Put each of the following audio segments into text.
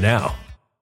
now.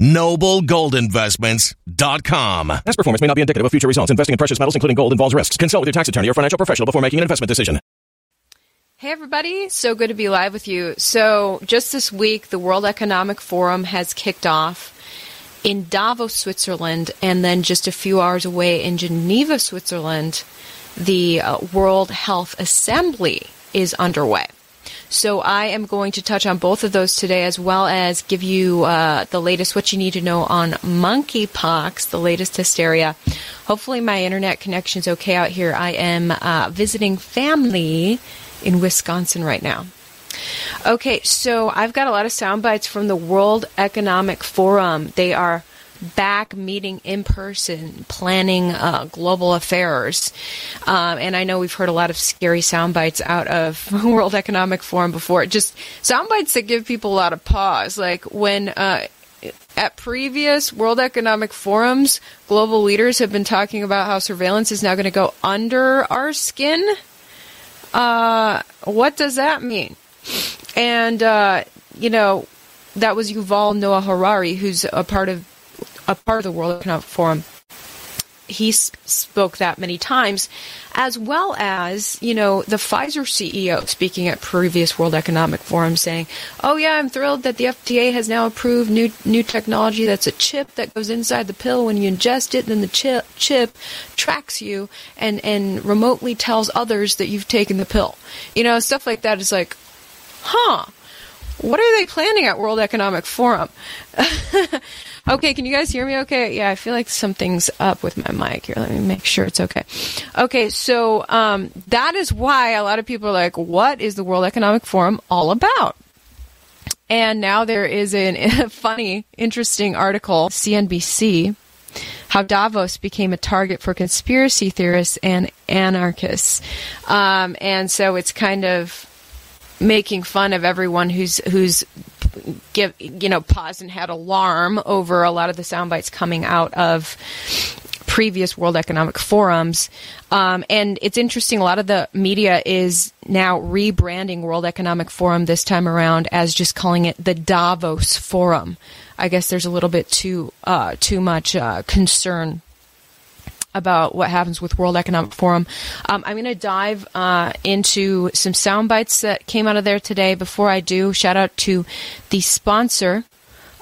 Noblegoldinvestments.com. Past performance may not be indicative of future results. Investing in precious metals, including gold, involves risks. Consult with your tax attorney or financial professional before making an investment decision. Hey, everybody. So good to be live with you. So, just this week, the World Economic Forum has kicked off in Davos, Switzerland, and then just a few hours away in Geneva, Switzerland, the uh, World Health Assembly is underway. So I am going to touch on both of those today, as well as give you uh, the latest, what you need to know on monkeypox, the latest hysteria. Hopefully, my internet connection is okay out here. I am uh, visiting family in Wisconsin right now. Okay, so I've got a lot of sound bites from the World Economic Forum. They are back meeting in person, planning uh, global affairs. Um, and I know we've heard a lot of scary sound bites out of World Economic Forum before. Just sound bites that give people a lot of pause. Like when uh, at previous World Economic Forums, global leaders have been talking about how surveillance is now going to go under our skin. Uh, what does that mean? And, uh, you know, that was Yuval Noah Harari, who's a part of a part of the World Economic Forum he spoke that many times, as well as, you know, the Pfizer CEO speaking at previous World Economic Forum saying, oh yeah, I'm thrilled that the FDA has now approved new, new technology that's a chip that goes inside the pill when you ingest it, then the chip, chip tracks you and, and remotely tells others that you've taken the pill. You know, stuff like that is like, huh, what are they planning at World Economic Forum? Okay, can you guys hear me okay? Yeah, I feel like something's up with my mic here. Let me make sure it's okay. Okay, so um, that is why a lot of people are like, what is the World Economic Forum all about? And now there is a funny, interesting article, CNBC, how Davos became a target for conspiracy theorists and anarchists. Um, and so it's kind of making fun of everyone who's who's give you know paused and had alarm over a lot of the sound bites coming out of previous World Economic Forums. Um, and it's interesting, a lot of the media is now rebranding World Economic Forum this time around as just calling it the Davos Forum. I guess there's a little bit too uh, too much uh, concern about what happens with World Economic Forum. Um, I'm going to dive uh, into some sound bites that came out of there today. Before I do, shout out to the sponsor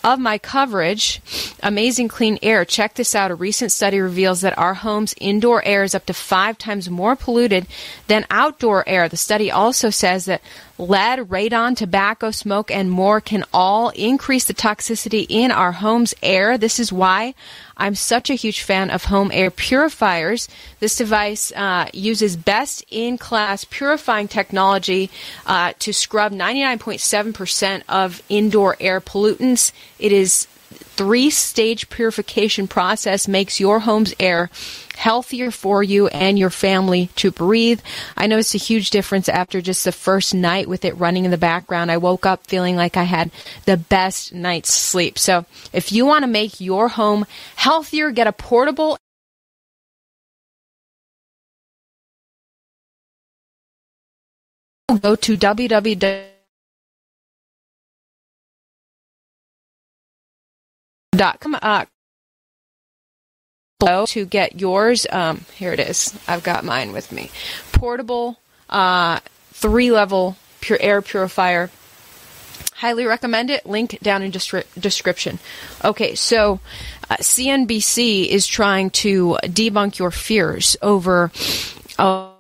of my coverage, Amazing Clean Air. Check this out. A recent study reveals that our home's indoor air is up to five times more polluted than outdoor air. The study also says that lead, radon, tobacco, smoke, and more can all increase the toxicity in our home's air. This is why I'm such a huge fan of home air purifiers. This device uh, uses best in class purifying technology uh, to scrub 99.7% of indoor air pollutants. It is three stage purification process makes your home's air healthier for you and your family to breathe. I noticed a huge difference after just the first night with it running in the background. I woke up feeling like I had the best night's sleep. So if you want to make your home healthier, get a portable go to www dot com uh, below to get yours. Um, here it is. I've got mine with me. Portable, uh, three level pure air purifier. Highly recommend it. Link down in distri- description. Okay, so uh, CNBC is trying to debunk your fears over. Uh,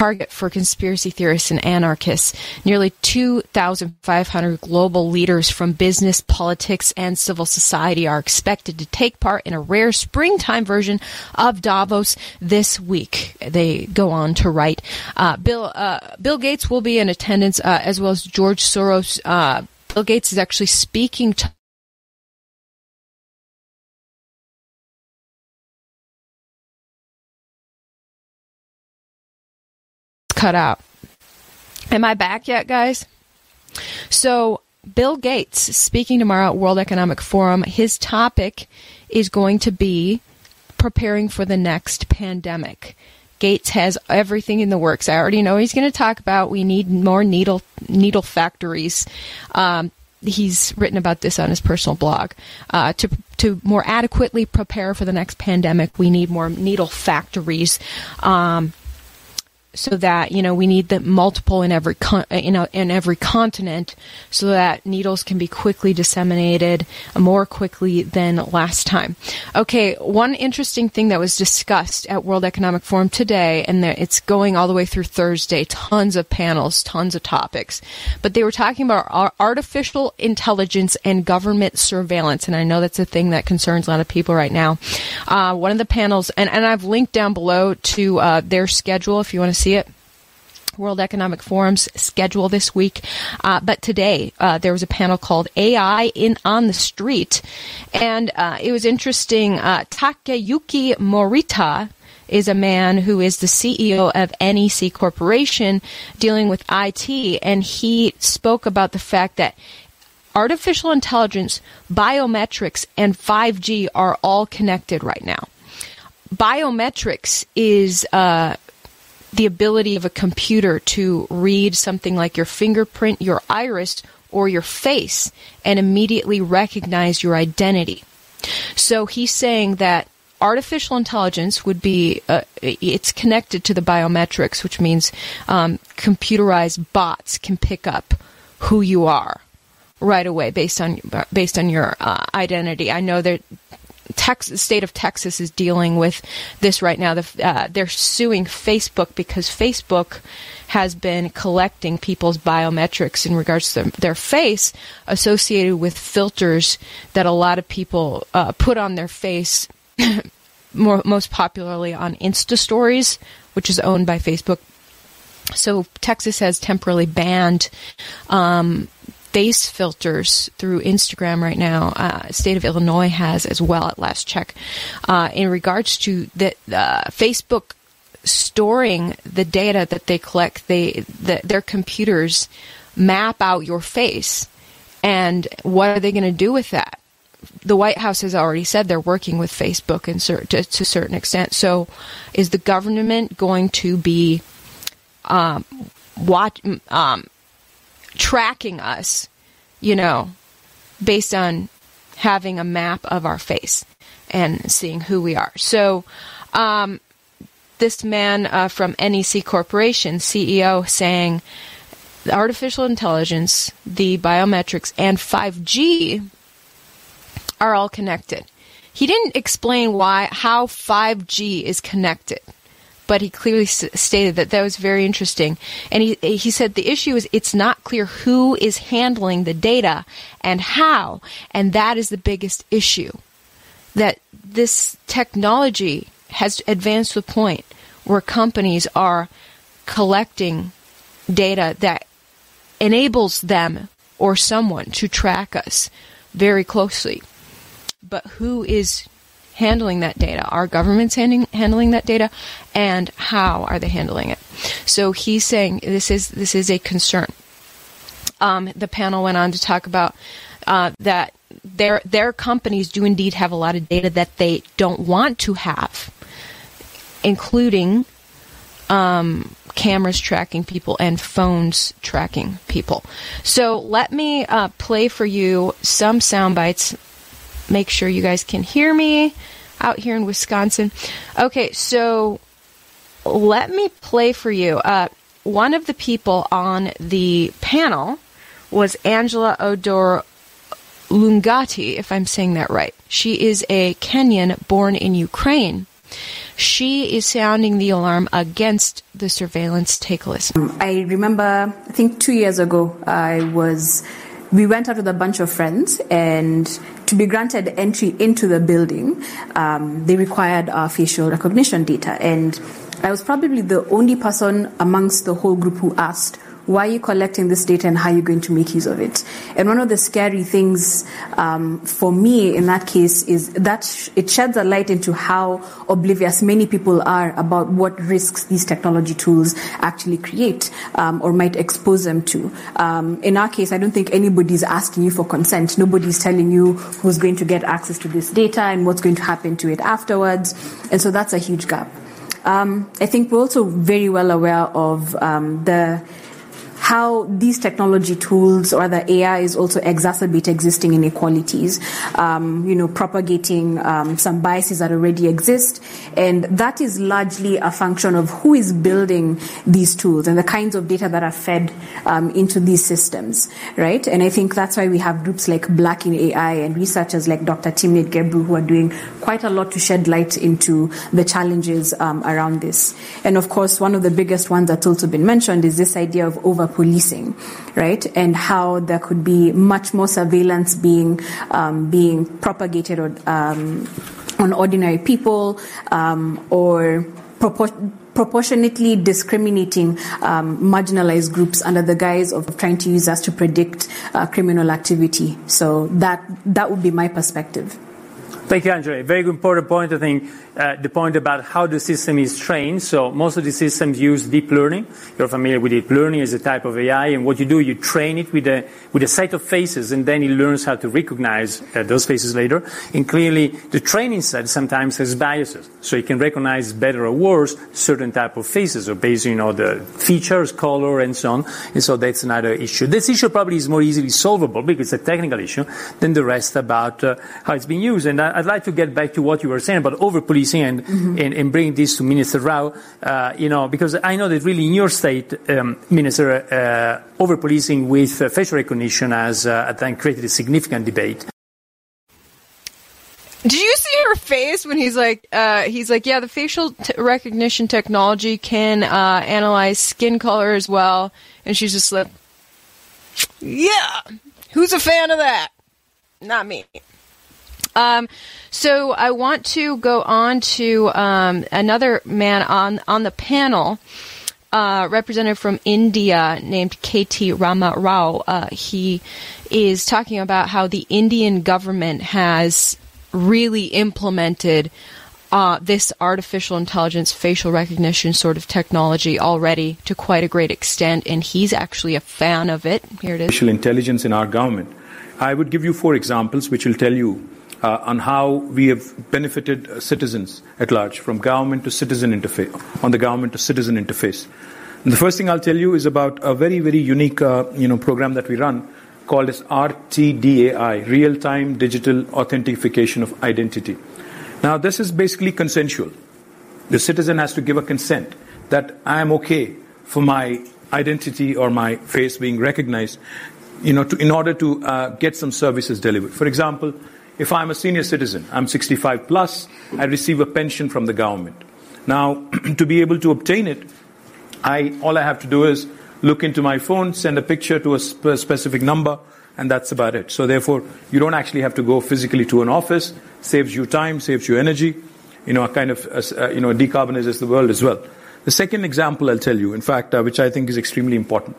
target for conspiracy theorists and anarchists. Nearly 2,500 global leaders from business, politics, and civil society are expected to take part in a rare springtime version of Davos this week. They go on to write. Uh, Bill uh, Bill Gates will be in attendance, uh, as well as George Soros. Uh, Bill Gates is actually speaking to cut out. Am I back yet, guys? So, Bill Gates speaking tomorrow at World Economic Forum. His topic is going to be preparing for the next pandemic. Gates has everything in the works. I already know he's going to talk about we need more needle needle factories. Um, he's written about this on his personal blog. Uh, to to more adequately prepare for the next pandemic, we need more needle factories. Um, so that you know we need the multiple in every con- you know in every continent so that needles can be quickly disseminated more quickly than last time. Okay, one interesting thing that was discussed at World Economic Forum today and it's going all the way through Thursday, tons of panels, tons of topics. But they were talking about artificial intelligence and government surveillance and I know that's a thing that concerns a lot of people right now. Uh, one of the panels and and I've linked down below to uh, their schedule if you want to see it. World Economic Forum's schedule this week. Uh, but today uh, there was a panel called AI in on the Street, and uh, it was interesting. Uh, Takayuki Morita is a man who is the CEO of NEC Corporation dealing with IT, and he spoke about the fact that artificial intelligence, biometrics, and 5G are all connected right now. Biometrics is uh, the ability of a computer to read something like your fingerprint, your iris, or your face and immediately recognize your identity. So he's saying that artificial intelligence would be uh, it's connected to the biometrics, which means um, computerized bots can pick up who you are right away based on based on your uh, identity. I know that Texas, state of Texas is dealing with this right now. The, uh, they're suing Facebook because Facebook has been collecting people's biometrics in regards to their face associated with filters that a lot of people uh, put on their face, more, most popularly on Insta Stories, which is owned by Facebook. So Texas has temporarily banned um, face filters through Instagram right now. Uh, state of Illinois has as well at last check. Uh, in regards to the uh, Facebook storing the data that they collect, they the, their computers map out your face, and what are they going to do with that? The White House has already said they're working with Facebook in cer- to, to a certain extent. So, is the government going to be um, watch, um, tracking us, you know, based on having a map of our face and seeing who we are? So, um, this man uh, from NEC Corporation, CEO, saying the artificial intelligence, the biometrics, and 5G are all connected. He didn't explain why how 5G is connected, but he clearly s- stated that that was very interesting. And he he said the issue is it's not clear who is handling the data and how, and that is the biggest issue. That this technology has advanced to the point where companies are collecting data that enables them or someone to track us very closely. But who is handling that data? Are governments handing, handling that data, and how are they handling it? So he's saying this is this is a concern. Um, the panel went on to talk about uh, that their their companies do indeed have a lot of data that they don't want to have including um, cameras tracking people and phones tracking people. So let me uh, play for you some sound bites. Make sure you guys can hear me out here in Wisconsin. Okay, so let me play for you. Uh, one of the people on the panel was Angela Oduor Lungati, if I'm saying that right. She is a Kenyan born in Ukraine. She is sounding the alarm against the surveillance take list. I remember, I think two years ago, I was, we went out with a bunch of friends and to be granted entry into the building, um, they required our facial recognition data. And I was probably the only person amongst the whole group who asked, why are you collecting this data and how are you going to make use of it? And one of the scary things um, for me in that case is that it sheds a light into how oblivious many people are about what risks these technology tools actually create um, or might expose them to. Um, in our case, I don't think anybody's asking you for consent. Nobody's telling you who's going to get access to this data and what's going to happen to it afterwards. And so that's a huge gap. Um, I think we're also very well aware of um, the how these technology tools or the AI is also exacerbate existing inequalities, um, you know, propagating um, some biases that already exist. And that is largely a function of who is building these tools and the kinds of data that are fed um, into these systems, right? And I think that's why we have groups like Black in AI and researchers like Dr. Timnit Gebru who are doing quite a lot to shed light into the challenges um, around this. And of course, one of the biggest ones that's also been mentioned is this idea of over policing, right? And how there could be much more surveillance being um, being propagated or, um, on ordinary people um, or propor- proportionately discriminating um, marginalized groups under the guise of trying to use us to predict uh, criminal activity. So that that would be my perspective. Thank you, Andre. Very important point. I think uh, the point about how the system is trained. So most of the systems use deep learning. You're familiar with deep learning as a type of AI, and what you do, you train it with a with a set of faces, and then it learns how to recognize uh, those faces later. And clearly, the training set sometimes has biases, so it can recognize better or worse certain type of faces, or based on the features, color, and so on. And so that's another issue. This issue probably is more easily solvable because it's a technical issue than the rest about uh, how it's being used. I, I'd like to get back to what you were saying about over-policing and, mm-hmm. and, and bring this to Minister Rao, uh, you know, because I know that really in your state, um, Minister, uh, over-policing with uh, facial recognition has, uh, I think, created a significant debate. Did you see her face when he's like, uh, he's like, yeah, the facial t- recognition technology can uh, analyze skin color as well, and she's just like, yeah, who's a fan of that? Not me. Um, so I want to go on to um, another man on on the panel. Uh, representative from India named KT Rama Rao. Uh, he is talking about how the Indian government has really implemented uh, this artificial intelligence facial recognition sort of technology already to quite a great extent, and he's actually a fan of it. Here it is. Artificial intelligence in our government. I would give you four examples which will tell you on how we have benefited uh, citizens at large from government to citizen interface, on the government to citizen interface. And the first thing I'll tell you is about a very, very unique uh, you know, program that we run called as RTDAI, Real Time Digital Authentication of Identity. Now, this is basically consensual. The citizen has to give a consent that I am okay for my identity or my face being recognized you know, to, in order to uh, get some services delivered. For example, if I'm a senior citizen, I'm 65 plus, I receive a pension from the government. Now, to be able to obtain it, I, all I have to do is look into my phone, send a picture to a sp- specific number, and that's about it. So therefore, you don't actually have to go physically to an office, saves you time, saves you energy, you know, kind of, uh, you know, decarbonizes the world as well. The second example I'll tell you, in fact, uh, which I think is extremely important.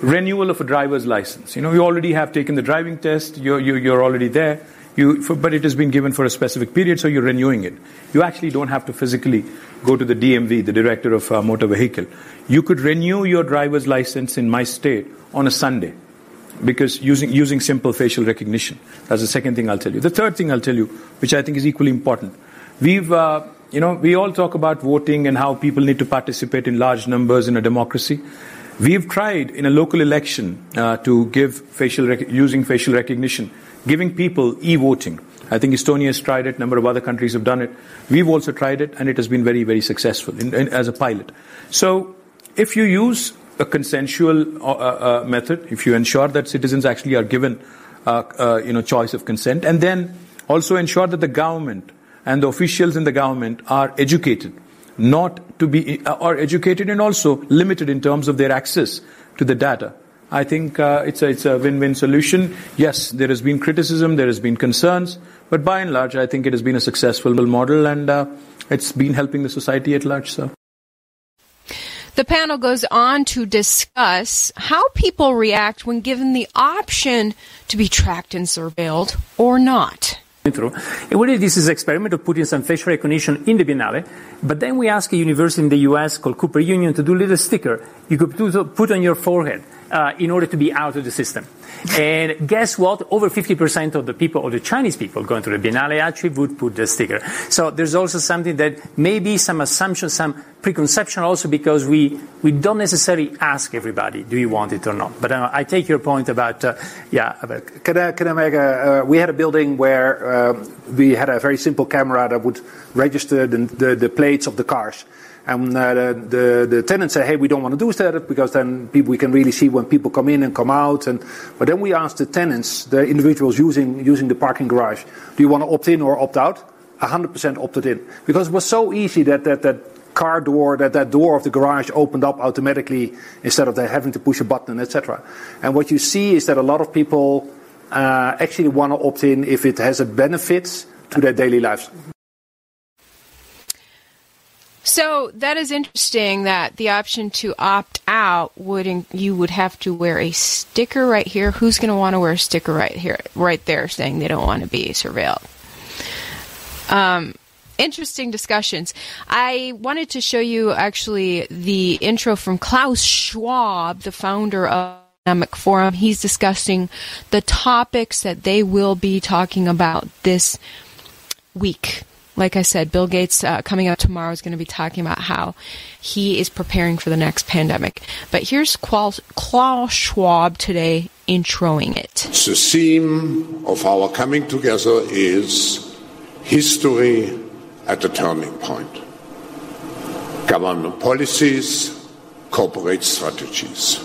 Renewal of a driver's license. You know, you already have taken the driving test, you're, you're, you're already there. But it has been given for a specific period, so you're renewing it. You actually don't have to physically go to the DMV, the Director of uh, Motor Vehicle. You could renew your driver's license in my state on a Sunday because using, using simple facial recognition. That's the second thing I'll tell you. The third thing I'll tell you, which I think is equally important. We've, uh, you know, we all talk about voting and how people need to participate in large numbers in a democracy. We've tried in a local election uh, to give facial rec- using facial recognition giving people e-voting. I think Estonia has tried it. A number of other countries have done it. We've also tried it, and it has been very, very successful in, in, as a pilot. So, if you use a consensual uh, uh, method, if you ensure that citizens actually are given, uh, uh, you know, choice of consent, and then also ensure that the government and the officials in the government are educated, not to be, uh, are educated and also limited in terms of their access to the data I think uh, it's, a, it's a win-win solution. Yes, there has been criticism, there has been concerns, but by and large, I think it has been a successful model and uh, it's been helping the society at large. So. The panel goes on to discuss how people react when given the option to be tracked and surveilled or not through. And we did this is experiment of putting some facial recognition in the Biennale, but then we asked a university in the US called Cooper Union to do a little sticker you could put on your forehead in order to be out of the system. And guess what? Over 50% of the people, or the Chinese people going to the Biennale actually would put the sticker. So there's also something that maybe some assumption, some preconception also because we, we don't necessarily ask everybody, do you want it or not? But uh, I take your point about, uh, yeah. About can, I, can I make a, uh, we had a building where uh, we had a very simple camera that would register the, the, the plates of the cars. And uh, the, the, tenants say, hey, we don't want to do that because then people, we can really see when people come in and come out. And, but then we asked the tenants, the individuals using, using the parking garage, do you want to opt in or opt out? 100% opted in. Because it was so easy that, that, that car door, that that door of the garage opened up automatically instead of having to push a button, etc. And what you see is that a lot of people uh, actually want to opt in if it has a benefit to their daily lives. So that is interesting that the option to opt out would in, you would have to wear a sticker right here. Who's going to want to wear a sticker right here, right there, saying they don't want to be surveilled? Um, interesting discussions. I wanted to show you actually the intro from Klaus Schwab, the founder of Economic Forum. He's discussing the topics that they will be talking about this week. Like I said, Bill Gates uh, coming up tomorrow is going to be talking about how he is preparing for the next pandemic. But here's Klaus Schwab today introing it. The theme of our coming together is history at a turning point. Government policies, corporate strategies.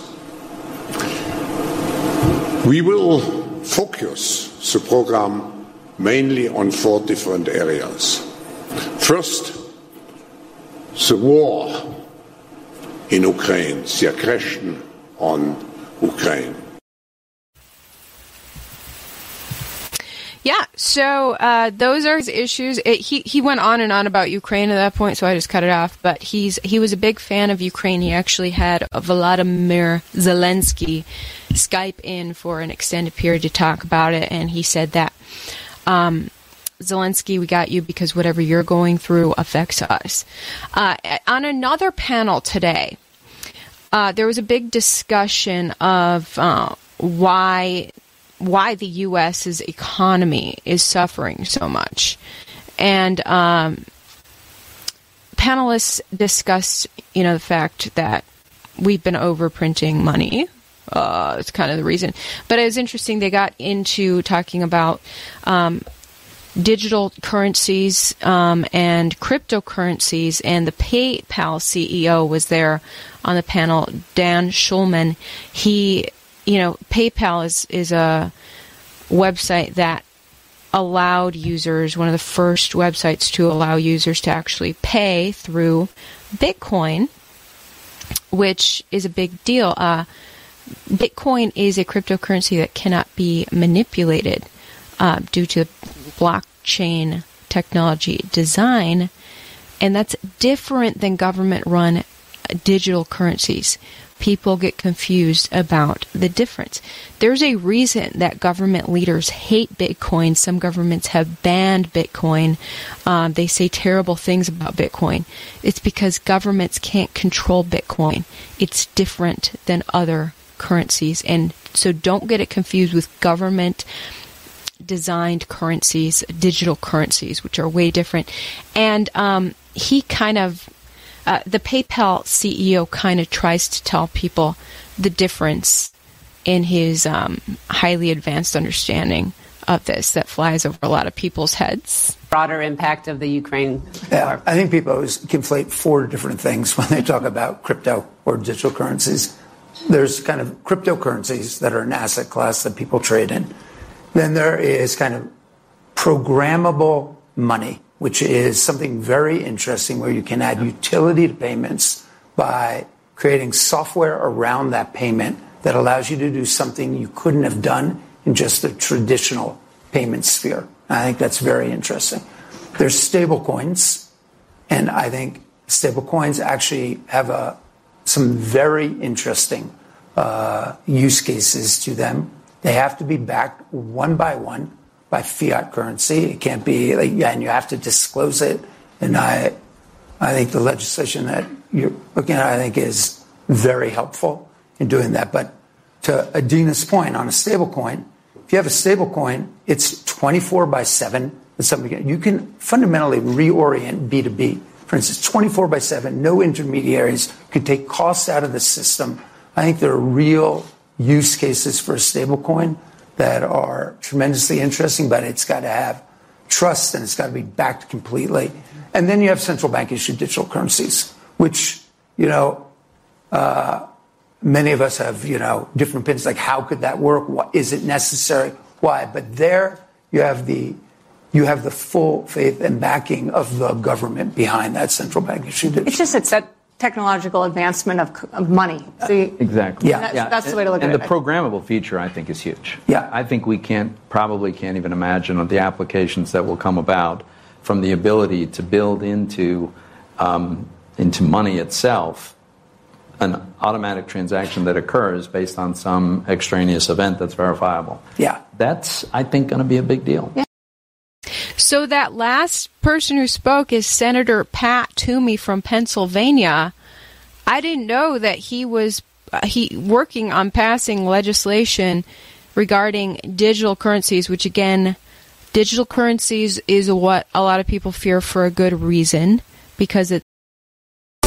We will focus the program mainly on four different areas. First, the war in Ukraine, the aggression on Ukraine. Yeah, so uh, those are his issues. It, he he went on and on about Ukraine at that point, so I just cut it off. But he's he was a big fan of Ukraine. He actually had Volodymyr Zelensky Skype in for an extended period to talk about it, and he said that um, Zelensky, we got you because whatever you're going through affects us. Uh, on another panel today, uh, there was a big discussion of uh, why why the U.S.'s economy is suffering so much, and um, panelists discussed, you know, the fact that we've been overprinting money. Uh, it's kind of the reason. But it was interesting. They got into talking about um, digital currencies um, and cryptocurrencies, and the PayPal CEO was there on the panel. Dan Schulman. He, you know, PayPal is is a website that allowed users one of the first websites to allow users to actually pay through Bitcoin, which is a big deal. Uh, Bitcoin is a cryptocurrency that cannot be manipulated uh, due to blockchain technology design, and that's different than government run digital currencies. People get confused about the difference. There's a reason that government leaders hate Bitcoin. Some governments have banned Bitcoin. Um, they say terrible things about Bitcoin. It's because governments can't control Bitcoin. It's different than other currencies. And so don't get it confused with government designed currencies, digital currencies, which are way different. And um, he kind of, uh, the PayPal CEO kind of tries to tell people the difference in his um, highly advanced understanding of this that flies over a lot of people's heads. Broader impact of the Ukraine yeah, I think people always conflate four different things when they talk about crypto or digital currencies. There's kind of cryptocurrencies that are an asset class that people trade in. Then there is kind of programmable money, which is something very interesting where you can add utility to payments by creating software around that payment that allows you to do something you couldn't have done in just the traditional payment sphere. I think that's very interesting. There's stable coins, and I think stable coins actually have a, some very interesting uh, use cases to them. They have to be backed one by one by fiat currency. It can't be and you have to disclose it. And I, I think the legislation that you're looking at, I think, is very helpful in doing that. But to Adina's point on a stable coin, if you have a stable coin, it's 24 by 7. You can fundamentally reorient B2B. For instance, 24 by 7, no intermediaries can take costs out of the system. I think there are real use cases for a stablecoin that are tremendously interesting, but it's got to have trust and it's got to be backed completely. And then you have central bank issued digital currencies, which, you know, uh, many of us have, you know, different opinions like how could that work? What, is it necessary? Why? But there you have the you have the full faith and backing of the government behind that central bank issued. It's just it's that technological advancement of, of money. See, exactly. Yeah, that's, yeah. that's the way to look and at it. And the programmable feature, I think, is huge. Yeah, I think we can't probably can't even imagine the applications that will come about from the ability to build into um, into money itself an automatic transaction that occurs based on some extraneous event that's verifiable. Yeah, that's I think going to be a big deal. Yeah. So that last person who spoke is Senator Pat Toomey from Pennsylvania. I didn't know that he was uh, he working on passing legislation regarding digital currencies, which again, digital currencies is what a lot of people fear for a good reason because it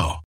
now.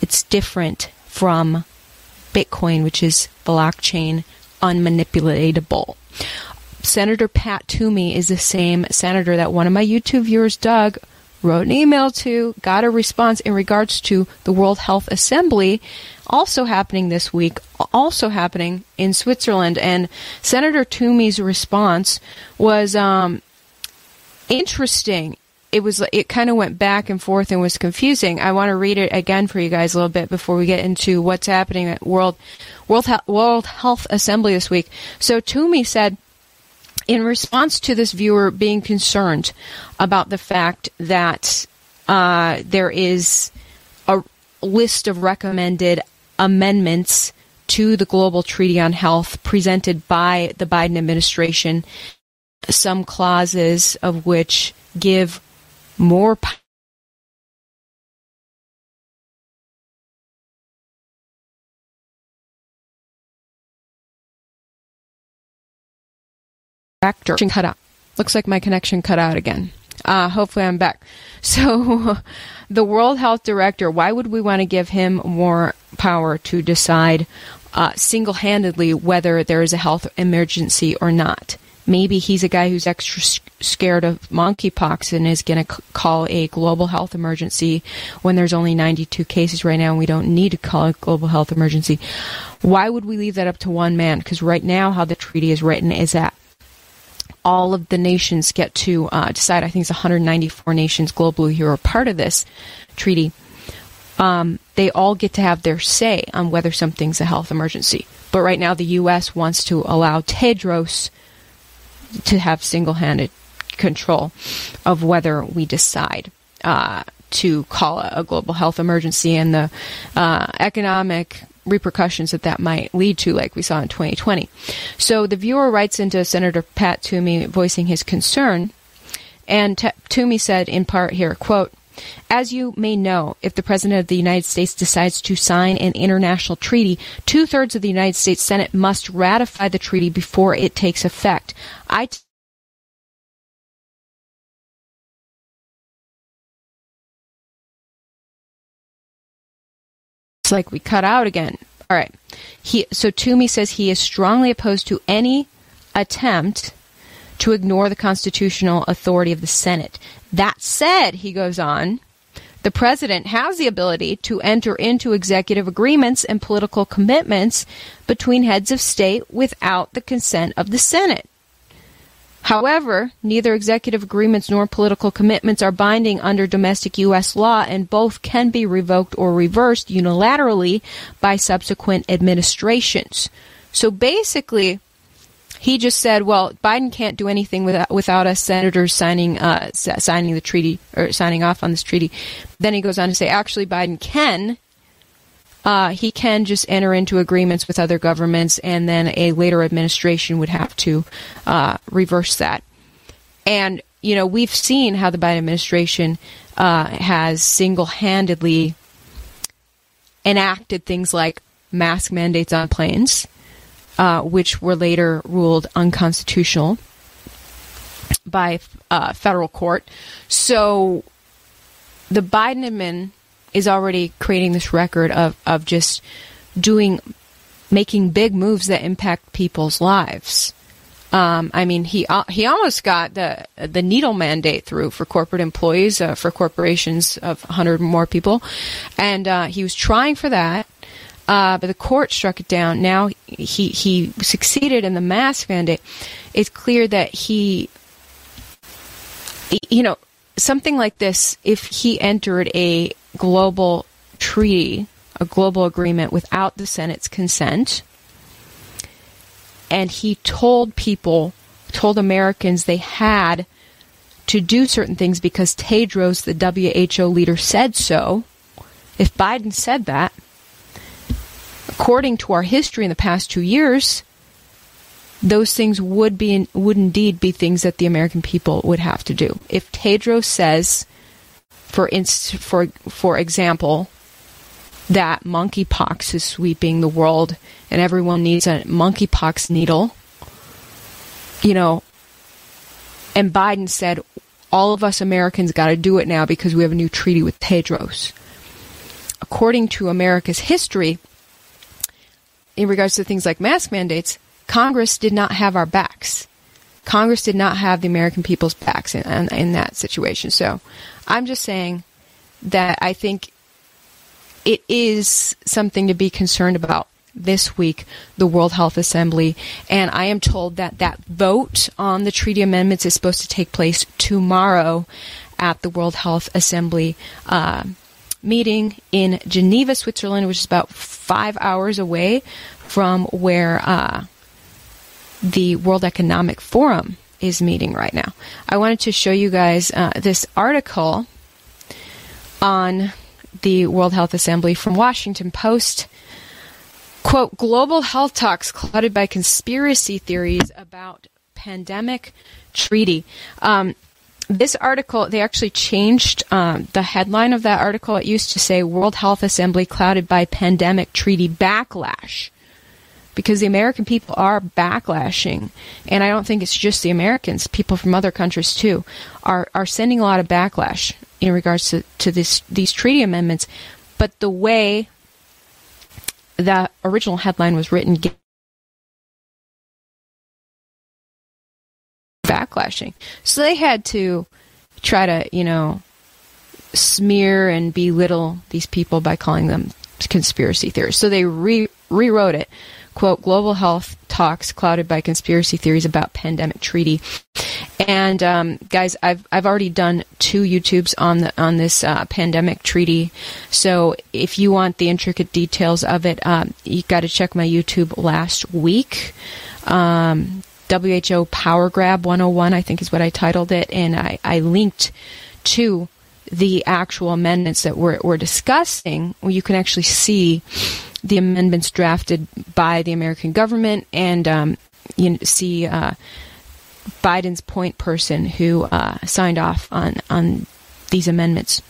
It's different from Bitcoin, which is blockchain unmanipulatable. Senator Pat Toomey is the same senator that one of my YouTube viewers, Doug, wrote an email to, got a response in regards to the World Health Assembly, also happening this week, also happening in Switzerland. And Senator Toomey's response was um, interesting it was it kind of went back and forth and was confusing. I want to read it again for you guys a little bit before we get into what's happening at World World World Health Assembly this week. So Toomey said in response to this viewer being concerned about the fact that uh, there is a list of recommended amendments to the Global Treaty on Health presented by the Biden administration, some clauses of which give more connection cut out. Looks like my connection cut out again. Uh, hopefully, I'm back. So, the World Health Director, why would we want to give him more power to decide uh, single handedly whether there is a health emergency or not? Maybe he's a guy who's extra scared of monkeypox and is going to c- call a global health emergency when there's only 92 cases right now and we don't need to call a global health emergency. Why would we leave that up to one man? Because right now, how the treaty is written is that all of the nations get to uh, decide. I think it's 194 nations globally who are part of this treaty. Um, they all get to have their say on whether something's a health emergency. But right now, the U.S. wants to allow Tedros to have single-handed control of whether we decide uh, to call a, a, global health emergency and the uh, economic repercussions that that might lead to, like we saw in 2020. So the viewer writes into Senator Pat Toomey voicing his concern, and T- Toomey said in part here, quote, as you may know, if the President of the United States decides to sign an international treaty, two thirds of the United States Senate must ratify the treaty before it takes effect. I t- It's like we cut out again. All right. He so Toomey says he is strongly opposed to any attempt to ignore the constitutional authority of the Senate. That said, he goes on, the president has the ability to enter into executive agreements and political commitments between heads of state without the consent of the Senate. However, neither executive agreements nor political commitments are binding under domestic U.S. law, and both can be revoked or reversed unilaterally by subsequent administrations. So basically, he just said, "Well, Biden can't do anything without without us senators signing uh, signing the treaty or signing off on this treaty." Then he goes on to say, "Actually, Biden can uh, he can just enter into agreements with other governments, and then a later administration would have to uh, reverse that. And you know, we've seen how the Biden administration uh, has single-handedly enacted things like mask mandates on planes, uh, which were later ruled unconstitutional by uh, federal court. So the Biden admin is already creating this record of, of just doing, making big moves that impact people's lives. Um, I mean, he uh, he almost got the the needle mandate through for corporate employees, uh, for corporations of 100 more people, and uh, he was trying for that, uh, but the court struck it down. Now he he succeeded in the mask mandate. It's clear that he, you know, something like this. If he entered a global treaty, a global agreement without the Senate's consent. And he told people, told Americans they had to do certain things because Tedros, the WHO leader, said so. If Biden said that, according to our history in the past two years, those things would be would indeed be things that the American people would have to do. If Tedros says for inst- for for example, that monkeypox is sweeping the world and everyone needs a monkeypox needle. You know, and Biden said all of us Americans got to do it now because we have a new treaty with Tedros. According to America's history, in regards to things like mask mandates, Congress did not have our backs. Congress did not have the American people's backs in, in, in that situation. So I'm just saying that I think it is something to be concerned about this week, the World Health Assembly. And I am told that that vote on the treaty amendments is supposed to take place tomorrow at the World Health Assembly uh, meeting in Geneva, Switzerland, which is about five hours away from where uh, the World Economic Forum is meeting right now. I wanted to show you guys uh, this article on the World Health Assembly from Washington Post. Quote, global health talks clouded by conspiracy theories about pandemic treaty. Um, this article, they actually changed um, the headline of that article. It used to say World Health Assembly clouded by pandemic treaty backlash because the American people are backlashing, and I don't think it's just the Americans. People from other countries too are are sending a lot of backlash in regards to to this these treaty amendments. But the way the original headline was written backlashing. So they had to try to, you know, smear and belittle these people by calling them conspiracy theorists. So they re- rewrote it. Quote, global health talks clouded by conspiracy theories about pandemic treaty. And um, guys, I've I've already done two YouTubes on the on this uh, pandemic treaty. So if you want the intricate details of it, um, you got to check my YouTube last week. Um, WHO Power Grab 101, I think is what I titled it, and I, I linked to the actual amendments that we're, we're discussing. Where you can actually see the amendments drafted by the American government and um, you see uh, Biden's point person who uh, signed off on on these amendments.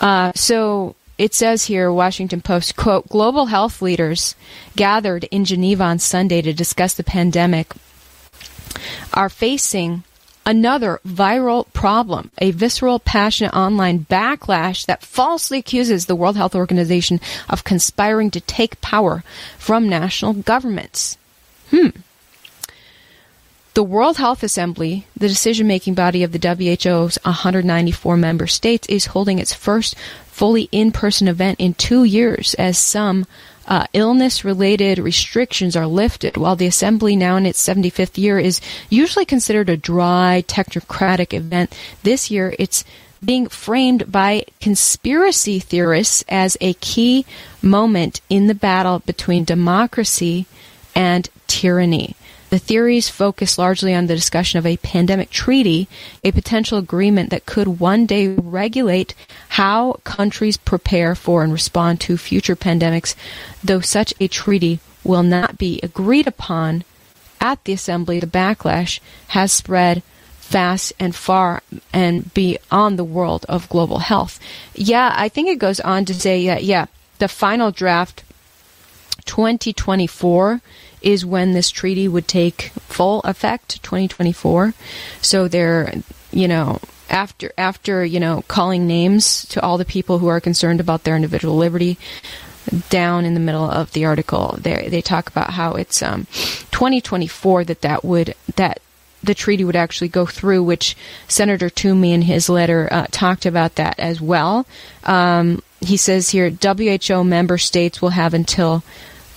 Uh, so it says here, Washington Post, quote, global health leaders gathered in Geneva on Sunday to discuss the pandemic are facing another viral problem, a visceral, passionate online backlash that falsely accuses the World Health Organization of conspiring to take power from national governments. Hmm. The World Health Assembly, the decision making body of the WHO's 194 member states, is holding its first fully in person event in two years as some uh, illness related restrictions are lifted, while the assembly, now in its 75th year, is usually considered a dry, technocratic event. This year, it's being framed by conspiracy theorists as a key moment in the battle between democracy and tyranny. The theories focus largely on the discussion of a pandemic treaty, a potential agreement that could one day regulate how countries prepare for and respond to future pandemics, though such a treaty will not be agreed upon at the assembly. The backlash has spread fast and far and beyond the world of global health. Yeah, I think it goes on to say, yeah, yeah, the final draft 2024 is when this treaty would take full effect, 2024. So they're, you know, after after you know calling names to all the people who are concerned about their individual liberty down in the middle of the article they they talk about how it's um, 2024 that that would that the treaty would actually go through, which Senator Toomey in his letter uh, talked about that as well. Um, he says here WHO member states will have until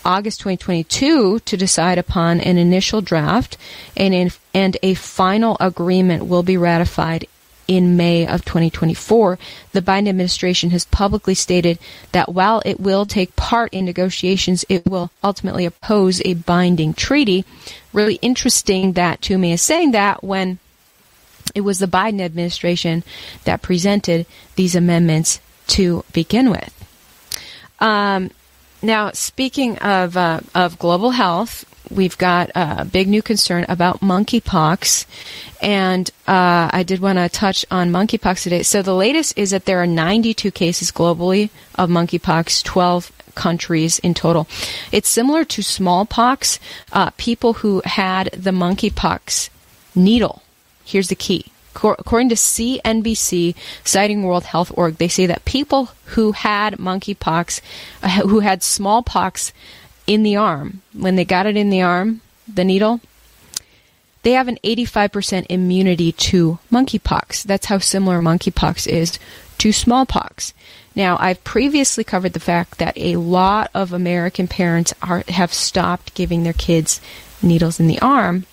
August 2022 to decide upon an initial draft, and, in, and a final agreement will be ratified in May of 2024. The Biden administration has publicly stated that while it will take part in negotiations, it will ultimately oppose a binding treaty. Really interesting that Toomey is saying that when it was the Biden administration that presented these amendments to begin with. Um, now, speaking of uh, of global health, we've got a big new concern about monkeypox, and uh, I did want to touch on monkeypox today. So the latest is that there are 92 cases globally of monkeypox, 12 countries in total. It's similar to smallpox. Uh, people who had the monkeypox needle. Here's the key according to CNBC, citing World Health Org, they say that people who had monkeypox, uh, who had smallpox in the arm, when they got it in the arm, the needle, they have an 85% immunity to monkeypox. That's how similar monkeypox is to smallpox. Now, I've previously covered the fact that a lot of American parents are, have stopped giving their kids needles in the arm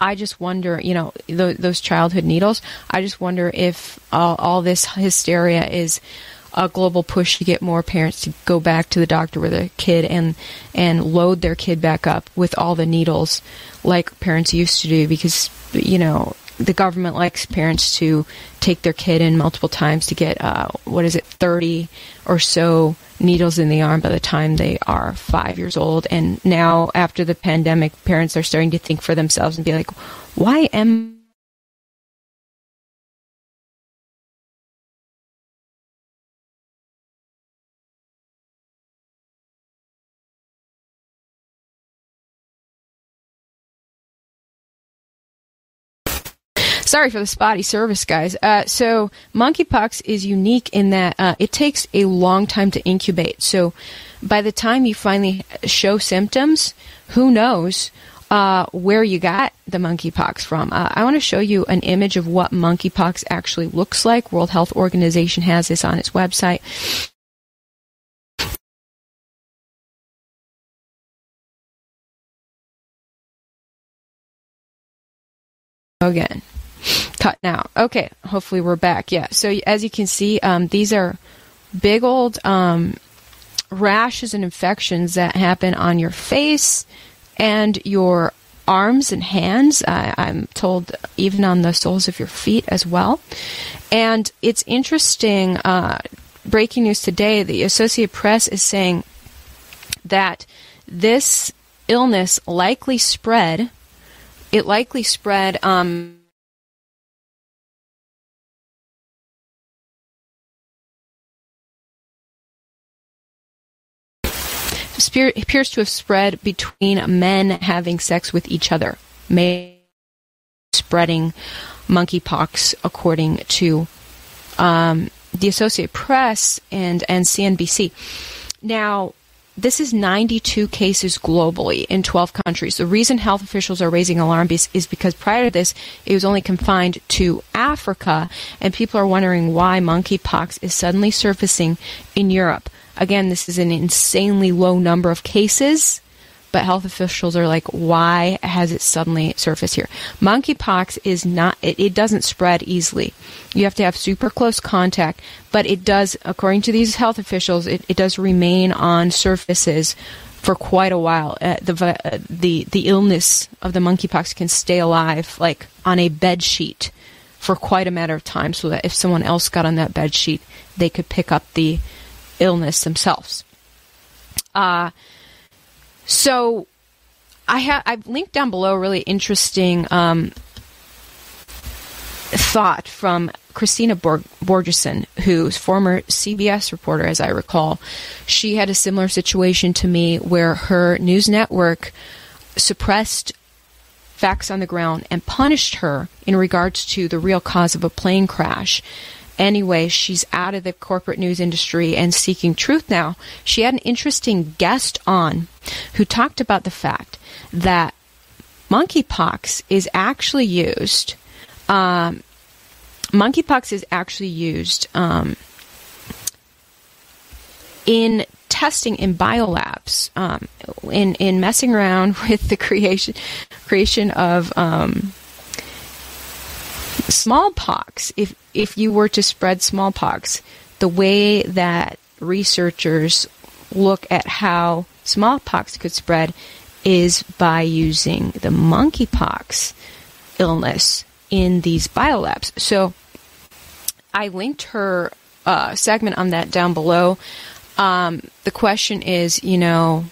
I just wonder, you know, th- those childhood needles. I just wonder if all, all this hysteria is a global push to get more parents to go back to the doctor with a kid and and load their kid back up with all the needles like parents used to do because you know the government likes parents to take their kid in multiple times to get uh, what is it 30 or so needles in the arm by the time they are five years old. And now, after the pandemic, parents are starting to think for themselves and be like, why am Sorry for the spotty service, guys. Uh, so monkeypox is unique in that uh, it takes a long time to incubate. So by the time you finally show symptoms, who knows? uh, where you got the monkeypox from. Uh, I want to show you an image of what monkeypox actually looks like. World Health Organization has this on its website. Again, cut now. Okay, hopefully we're back. Yeah, so as you can see, um, these are big old um, rashes and infections that happen on your face and your arms and hands. Uh, I'm told even on the soles of your feet as well. And it's interesting. Uh, breaking news today: the Associated Press is saying that this illness likely spread. It likely spread. Um, appears to have spread between men having sex with each other, may spreading monkeypox, according to um, the Associated Press and, and CNBC. Now, this is 92 cases globally in 12 countries. The reason health officials are raising alarm is, is because prior to this, it was only confined to Africa, and people are wondering why monkeypox is suddenly surfacing in Europe. Again, this is an insanely low number of cases, but health officials are like, why has it suddenly surfaced here? Monkeypox is not, it, it doesn't spread easily. You have to have super close contact, but it does, according to these health officials, it, it does remain on surfaces for quite a while. Uh, the, uh, the, the illness of the monkeypox can stay alive, like on a bed sheet for quite a matter of time, so that if someone else got on that bed sheet, they could pick up the illness themselves. Uh, so I have I've linked down below a really interesting um, thought from Kristina Borg- Borjesson, who's former CBS reporter, as I recall. She had a similar situation to me where her news network suppressed facts on the ground and punished her in regards to the real cause of a plane crash anyway, she's out of the corporate news industry and seeking truth now. She had an interesting guest on who talked about the fact that monkeypox is actually used. Um, monkeypox is actually used um, in testing in biolabs, um, in in messing around with the creation creation of um, smallpox, if if you were to spread smallpox, the way that researchers look at how smallpox could spread is by using the monkeypox illness in these biolabs. So I linked her uh, segment on that down below. Um, the question is, you know,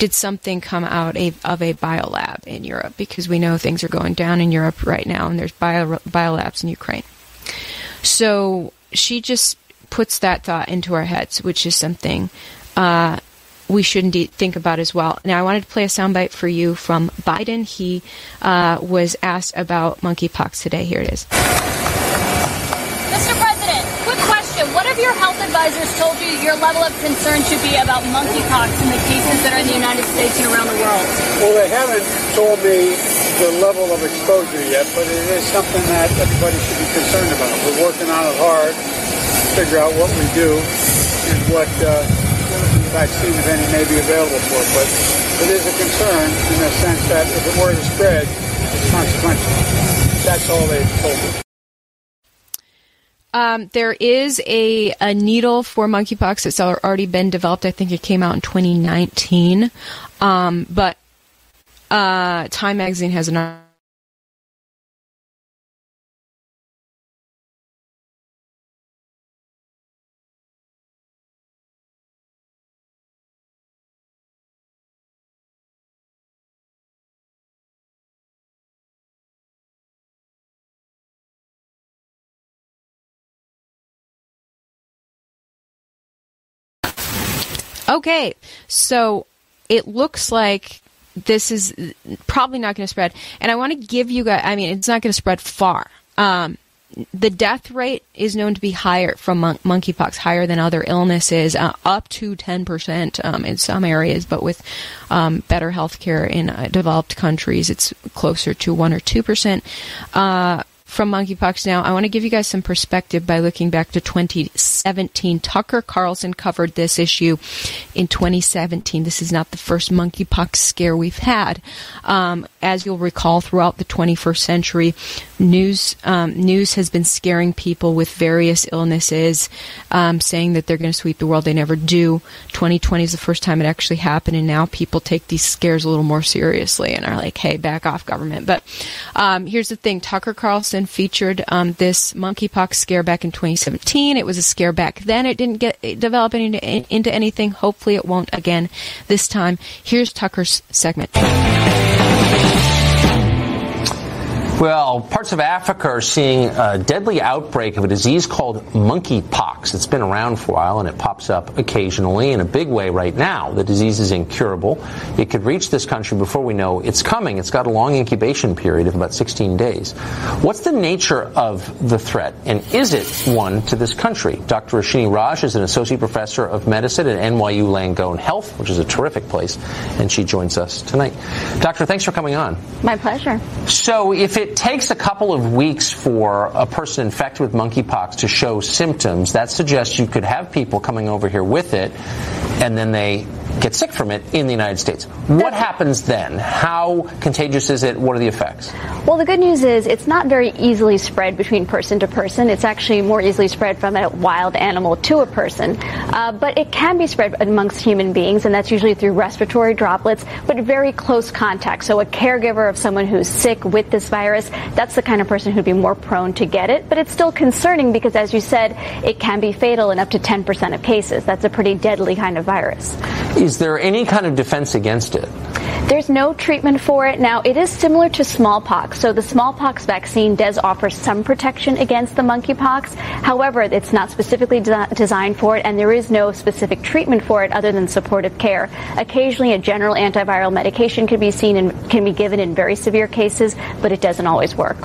did something come out of a biolab in Europe? Because we know things are going down in Europe right now, and there's bio, biolabs in Ukraine. So she just puts that thought into our heads, which is something uh, we should indeed think about as well. Now, I wanted to play a soundbite for you from Biden. He uh, was asked about monkeypox today. Here it is. Your health advisors told you your level of concern should be about monkeypox and the cases that are in the United States and around the world? Well, they haven't told me the level of exposure yet, but it is something that everybody should be concerned about. We're working on it hard to figure out what we do and what uh, vaccine, if any, may be available for it. But it is a concern in the sense that if it were to spread, it's consequential. That's all they've told me. Um, there is a, a needle for monkeypox that's already been developed. I think it came out in 2019. Um, but uh, Time Magazine has an Okay, so it looks like this is probably not going to spread. And I want to give you guys, I mean, it's not going to spread far. Um, the death rate is known to be higher from mon- monkeypox, higher than other illnesses, uh, up to 10% um, in some areas, but with um, better health care in uh, developed countries, it's closer to 1 or 2%. Uh, from monkeypox now, I want to give you guys some perspective by looking back to 2017. Tucker Carlson covered this issue in 2017. This is not the first monkeypox scare we've had. Um, as you'll recall, throughout the 21st century, news um, news has been scaring people with various illnesses, um, saying that they're going to sweep the world. They never do. 2020 is the first time it actually happened, and now people take these scares a little more seriously and are like, "Hey, back off, government." But um, here's the thing: Tucker Carlson featured um, this monkeypox scare back in 2017. It was a scare back then. It didn't get develop into, into anything. Hopefully, it won't again this time. Here's Tucker's segment. Well, parts of Africa are seeing a deadly outbreak of a disease called monkeypox. It's been around for a while and it pops up occasionally in a big way right now. The disease is incurable. It could reach this country before we know it's coming. It's got a long incubation period of about 16 days. What's the nature of the threat and is it one to this country? Dr. Roshini Raj is an associate professor of medicine at NYU Langone Health, which is a terrific place, and she joins us tonight. Doctor, thanks for coming on. My pleasure. So if it takes a couple of weeks for a person infected with monkeypox to show symptoms, that suggests you could have people coming over here with it and then they get sick from it in the United States. What happens then? How contagious is it? What are the effects? Well, the good news is it's not very easily spread between person to person. It's actually more easily spread from a wild animal to a person. Uh, but it can be spread amongst human beings, and that's usually through respiratory droplets, but very close contact. So a caregiver of someone who's sick with this virus, that's the kind of person who'd be more prone to get it. But it's still concerning because, as you said, it can be fatal in up to 10% of cases. That's a pretty deadly kind of virus. Is there any kind of defense against it? There's no treatment for it. Now, it is similar to smallpox. So the smallpox vaccine does offer some protection against the monkeypox. However, it's not specifically de- designed for it, and there is no specific treatment for it other than supportive care. Occasionally, a general antiviral medication can be seen and can be given in very severe cases, but it doesn't always work.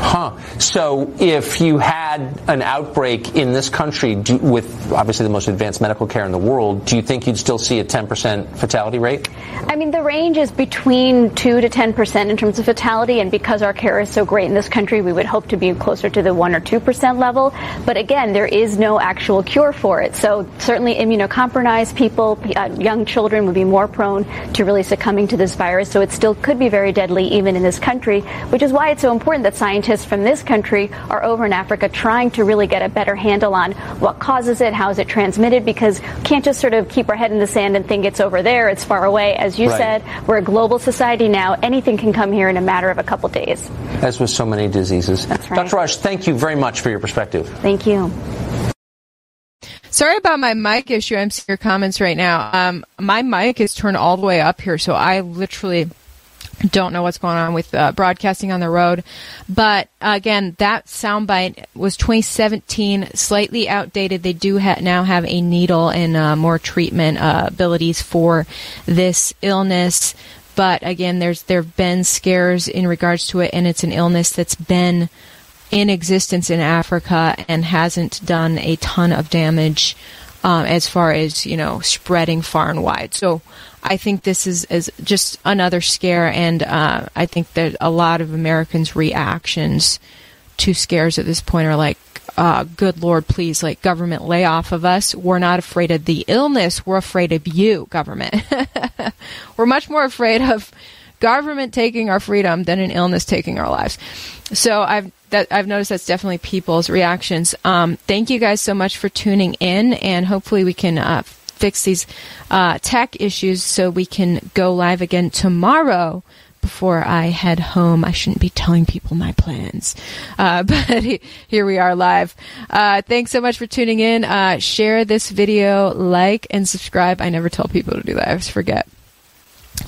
Huh. So if you had an outbreak in this country do, with obviously the most advanced medical care in the world, do you think you'd still see a 10% fatality rate? I mean, the range is between 2 to 10% in terms of fatality, and because our care is so great in this country, we would hope to be closer to the 1 or 2% level. But again, there is no actual cure for it. So certainly immunocompromised people, uh, young children would be more prone to really succumbing to this virus. So it still could be very deadly even in this country, which is why it's so important that scientists from this country are over in Africa trying to really get a better handle on what causes it, how is it transmitted, because we can't just sort of keep our head in the sand and think it's over there, it's far away. As you Right. said, we're a global society now. Anything can come here in a matter of a couple days. As with so many diseases. That's right. Dr. Raj, thank you very much for your perspective. Thank you. Sorry about my mic issue. I'm seeing your comments right now. Um, my mic is turned all the way up here, so I literally don't know what's going on with uh, broadcasting on the road. But again, that soundbite was 2017, slightly outdated. They do ha- now have a needle and uh, more treatment uh, abilities for this illness. But again, there's there have been scares in regards to it, and it's an illness that's been in existence in Africa and hasn't done a ton of damage um, as far as you know spreading far and wide. So I think this is, is just another scare, and uh, I think that a lot of Americans' reactions to scares at this point are like, uh, "Good Lord, please, like government, lay off of us. We're not afraid of the illness. We're afraid of you, government. we're much more afraid of." Government taking our freedom than an illness taking our lives. So I've that I've noticed that's definitely people's reactions. Um, thank you guys so much for tuning in, and hopefully we can uh, fix these uh, tech issues so we can go live again tomorrow. Before I head home, I shouldn't be telling people my plans, uh, but here we are live. Uh, thanks so much for tuning in. Uh, share this video, like and subscribe. I never tell people to do that. I always forget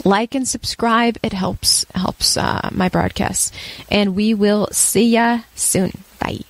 like and subscribe. It helps helps uh, my broadcasts. And we will see ya soon. Bye.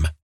com.